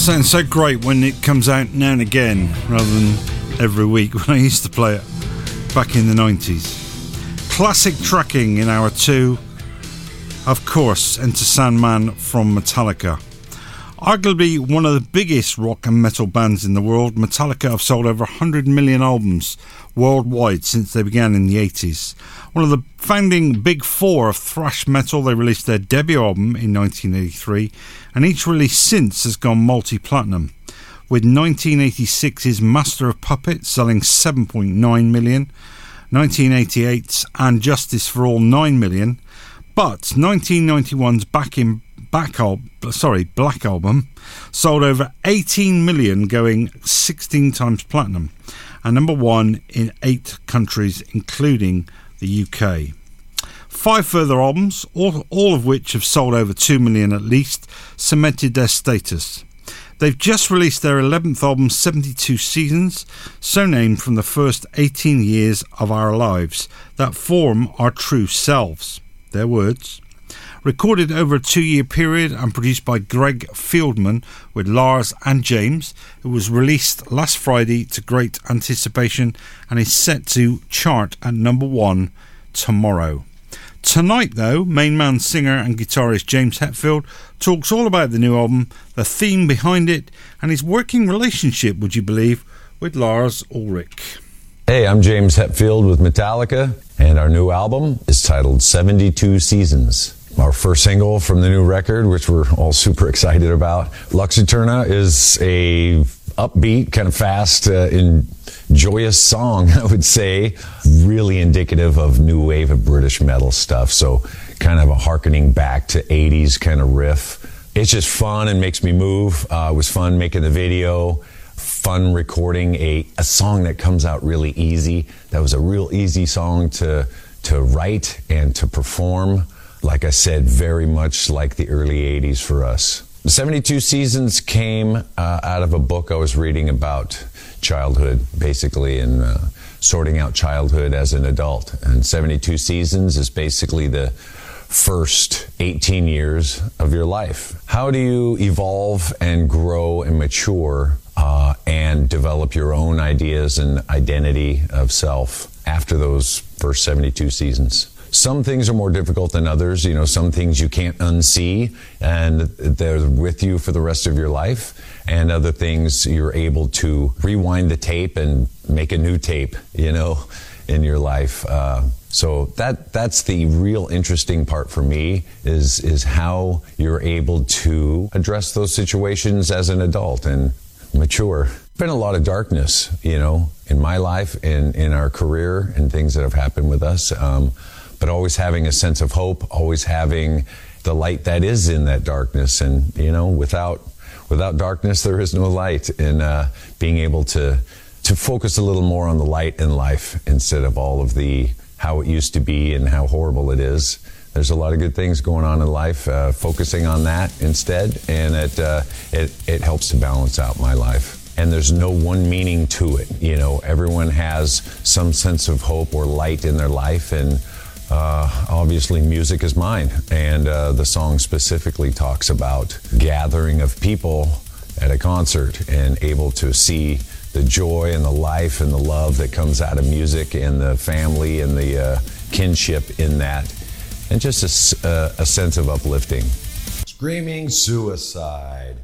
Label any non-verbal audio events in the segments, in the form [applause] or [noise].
sounds so great when it comes out now and again rather than every week [laughs] when I used to play it back in the 90s. Classic tracking in hour two. Of course, Enter Sandman from Metallica. Arguably one of the biggest rock and metal bands in the world, Metallica have sold over 100 million albums worldwide since they began in the 80s. One of the founding big four of thrash metal, they released their debut album in 1983, and each release since has gone multi platinum. With 1986's Master of Puppets selling 7.9 million, 1988's And Justice for All 9 million, but 1991's Back in Back Al- sorry, Black Album sold over 18 million, going 16 times platinum, and number one in eight countries, including the UK. Five further albums, all, all of which have sold over 2 million at least, cemented their status. They've just released their 11th album, 72 Seasons, so named from the first 18 years of our lives that form our true selves. Their words. Recorded over a two year period and produced by Greg Fidelman with Lars and James, it was released last Friday to great anticipation and is set to chart at number one tomorrow. Tonight, though, main man, singer, and guitarist James Hetfield talks all about the new album, the theme behind it, and his working relationship, would you believe, with Lars Ulrich. Hey, I'm James Hetfield with Metallica, and our new album is titled 72 Seasons. Our first single from the new record, which we're all super excited about, Lux is a upbeat, kind of fast, uh, joyous song, [laughs] I would say. Really indicative of new wave of British metal stuff. So, kind of a harkening back to 80s kind of riff. It's just fun and makes me move. Uh, it was fun making the video, fun recording a, a song that comes out really easy. That was a real easy song to, to write and to perform. Like I said, very much like the early 80s for us. 72 Seasons came uh, out of a book I was reading about childhood, basically, and uh, sorting out childhood as an adult. And 72 Seasons is basically the first 18 years of your life. How do you evolve and grow and mature uh, and develop your own ideas and identity of self after those first 72 seasons? Some things are more difficult than others. You know, some things you can't unsee and they're with you for the rest of your life. And other things you're able to rewind the tape and make a new tape, you know, in your life. Uh, so that that's the real interesting part for me is is how you're able to address those situations as an adult and mature. Been a lot of darkness, you know, in my life and in our career and things that have happened with us. Um, but always having a sense of hope, always having the light that is in that darkness, and you know, without without darkness, there is no light, and uh, being able to to focus a little more on the light in life instead of all of the how it used to be and how horrible it is. There's a lot of good things going on in life. Uh, focusing on that instead, and it, uh, it it helps to balance out my life and there's no one meaning to it. You know, everyone has some sense of hope or light in their life, and uh, obviously, music is mine, and uh, the song specifically talks about gathering of people at a concert and able to see the joy and the life and the love that comes out of music and the family and the uh, kinship in that, and just a, uh, a sense of uplifting. Screaming suicide.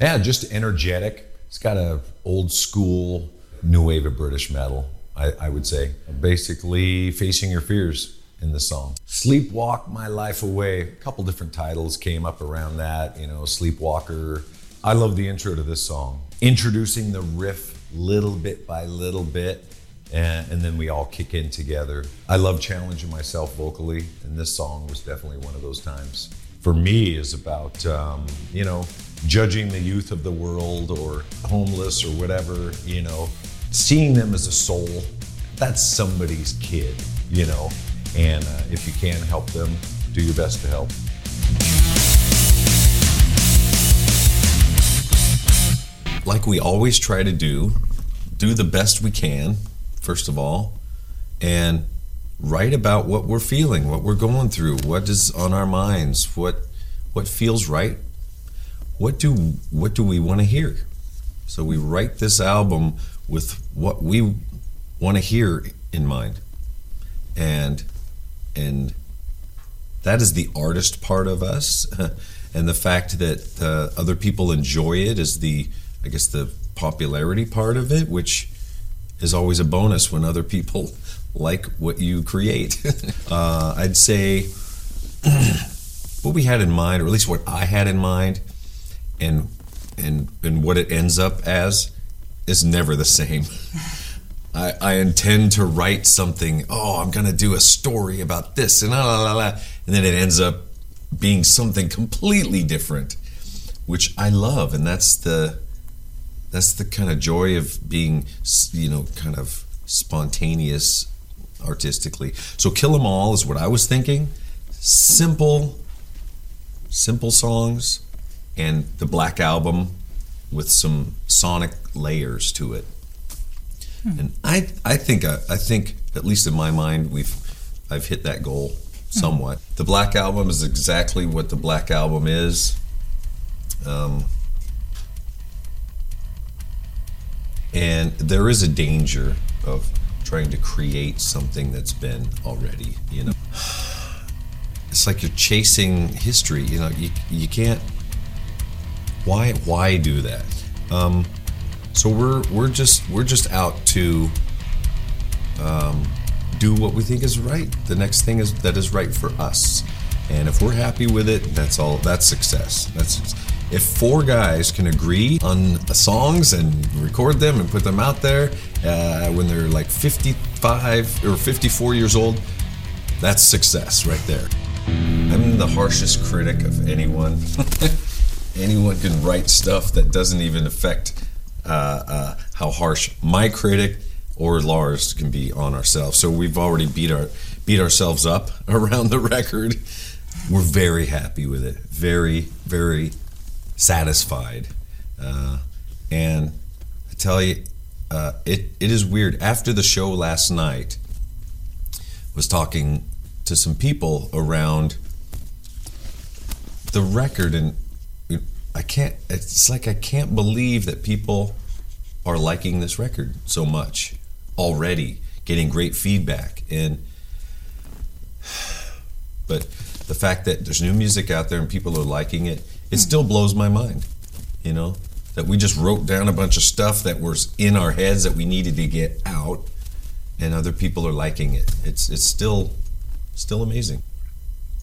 Yeah, just energetic. It's got a old school new wave of British metal. I, I would say basically facing your fears in the song. Sleepwalk My Life Away. A couple different titles came up around that, you know, Sleepwalker. I love the intro to this song. Introducing the riff little bit by little bit, and, and, then we all kick in together. I love challenging myself vocally, and this song was definitely one of those times. For me, is about, um, you know, judging the youth of the world or homeless or whatever, you know, seeing them as a soul. That's somebody's kid, you know and uh, if you can help them, do your best to help. Like we always try to do, do the best we can, first of all, and write about what we're feeling, what we're going through, what is on our minds, what what feels right. what do what do we want to hear? So we write this album with what we want to hear in mind, and and that is the artist part of us, [laughs] and the fact that uh, other people enjoy it is the I guess the popularity part of it, which is always a bonus when other people [laughs] like what you create. [laughs] uh, I'd say [clears throat] what we had in mind, or at least what I had in mind, and and and what it ends up as, is never the same. I, I intend to write something. Oh, I'm gonna do a story about this, and la la la, la and then it ends up being something completely different, which I love, and that's the that's the kind of joy of being, you know, kind of spontaneous artistically. So Kill 'Em All is what I was thinking. Simple, simple songs, and the Black Album with some sonic layers to it. Hmm. And I, I think, I, I think, at least in my mind, we've, I've hit that goal somewhat. Hmm. The Black Album is exactly what the Black Album is. Um, and there is a danger of trying to create something that's been already you know [sighs] it's like you're chasing history you know you, you can't why why do that um, so we're we're just we're just out to um, do what we think is right the next thing is that is right for us and if we're happy with it that's all that's success that's if four guys can agree on songs and record them and put them out there uh, when they're like 55 or 54 years old, that's success right there. I'm the harshest critic of anyone. [laughs] anyone can write stuff that doesn't even affect uh, uh, how harsh my critic or Lars can be on ourselves. So we've already beat our beat ourselves up [laughs] around the record. We're very happy with it. Very, very satisfied. Uh, and I tell you, uh, it it is weird. After the show last night, was talking to some people around the record, and I can't. It's like I can't believe that people are liking this record so much already, getting great feedback, and [sighs] but the fact that there's new music out there and people are liking it it still blows my mind, you know, that we just wrote down a bunch of stuff that was in our heads that we needed to get out, and other people are liking it. It's it's still still amazing.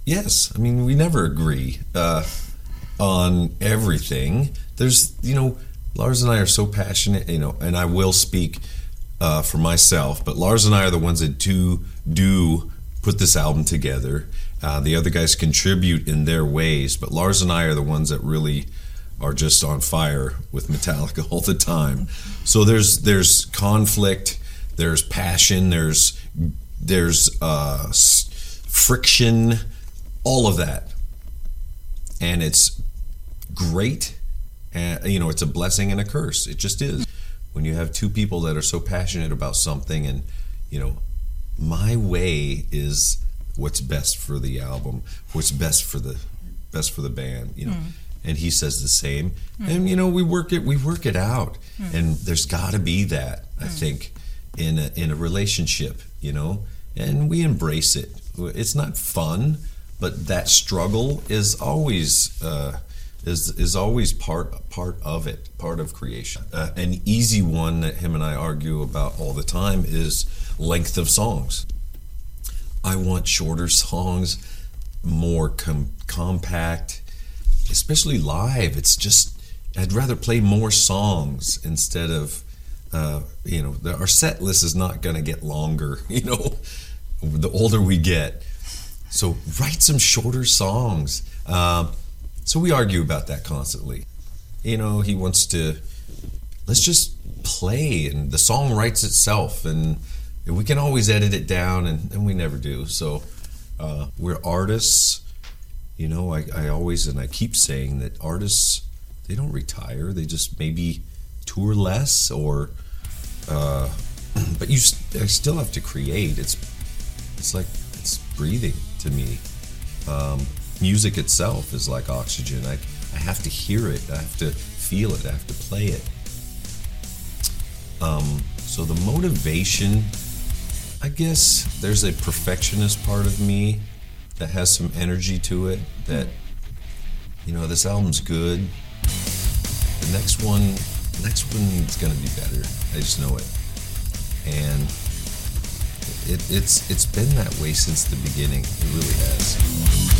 Yes, I mean we never agree uh, on everything. There's you know Lars and I are so passionate, you know, and I will speak uh, for myself, but Lars and I are the ones that do do put this album together uh, the other guys contribute in their ways, but Lars and I are the ones that really are just on fire with Metallica [laughs] all the time. So there's there's conflict, there's passion, there's there's uh, friction, all of that, and it's great. And you know, it's a blessing and a curse. It just is when you have two people that are so passionate about something, and you know, my way is what's best for the album, what's best for the best for the band, you know. Mm. And he says the same. Mm. And you know, we work it we work it out. Mm. And there's got to be that, I think, in a, in a relationship, you know. And we embrace it. It's not fun, but that struggle is always uh, is is always part part of it, part of creation. Uh, an easy one that him and I argue about all the time is length of songs. I want shorter songs, more com- compact, especially live. It's just I'd rather play more songs instead of uh, you know the, our set list is not going to get longer. [laughs] You know, the older we get, so write some shorter songs. Uh, so we argue about that constantly. You know, he wants to let's just play, and the song writes itself, and we can always edit it down, and, and we never do. So uh, we're artists. You know, I, I always and I keep saying that artists they don't retire. They just maybe tour less, or uh, [clears throat] but you I still have to create. It's it's like it's breathing to me. Um, music itself is like oxygen. I I have to hear it. I have to feel it. I have to play it. Um, so the motivation, I guess, there's a perfectionist part of me that has some energy to it. That you know, this album's good. The next one, next one's gonna be better. I just know it, and it, it's it's been that way since the beginning. It really has.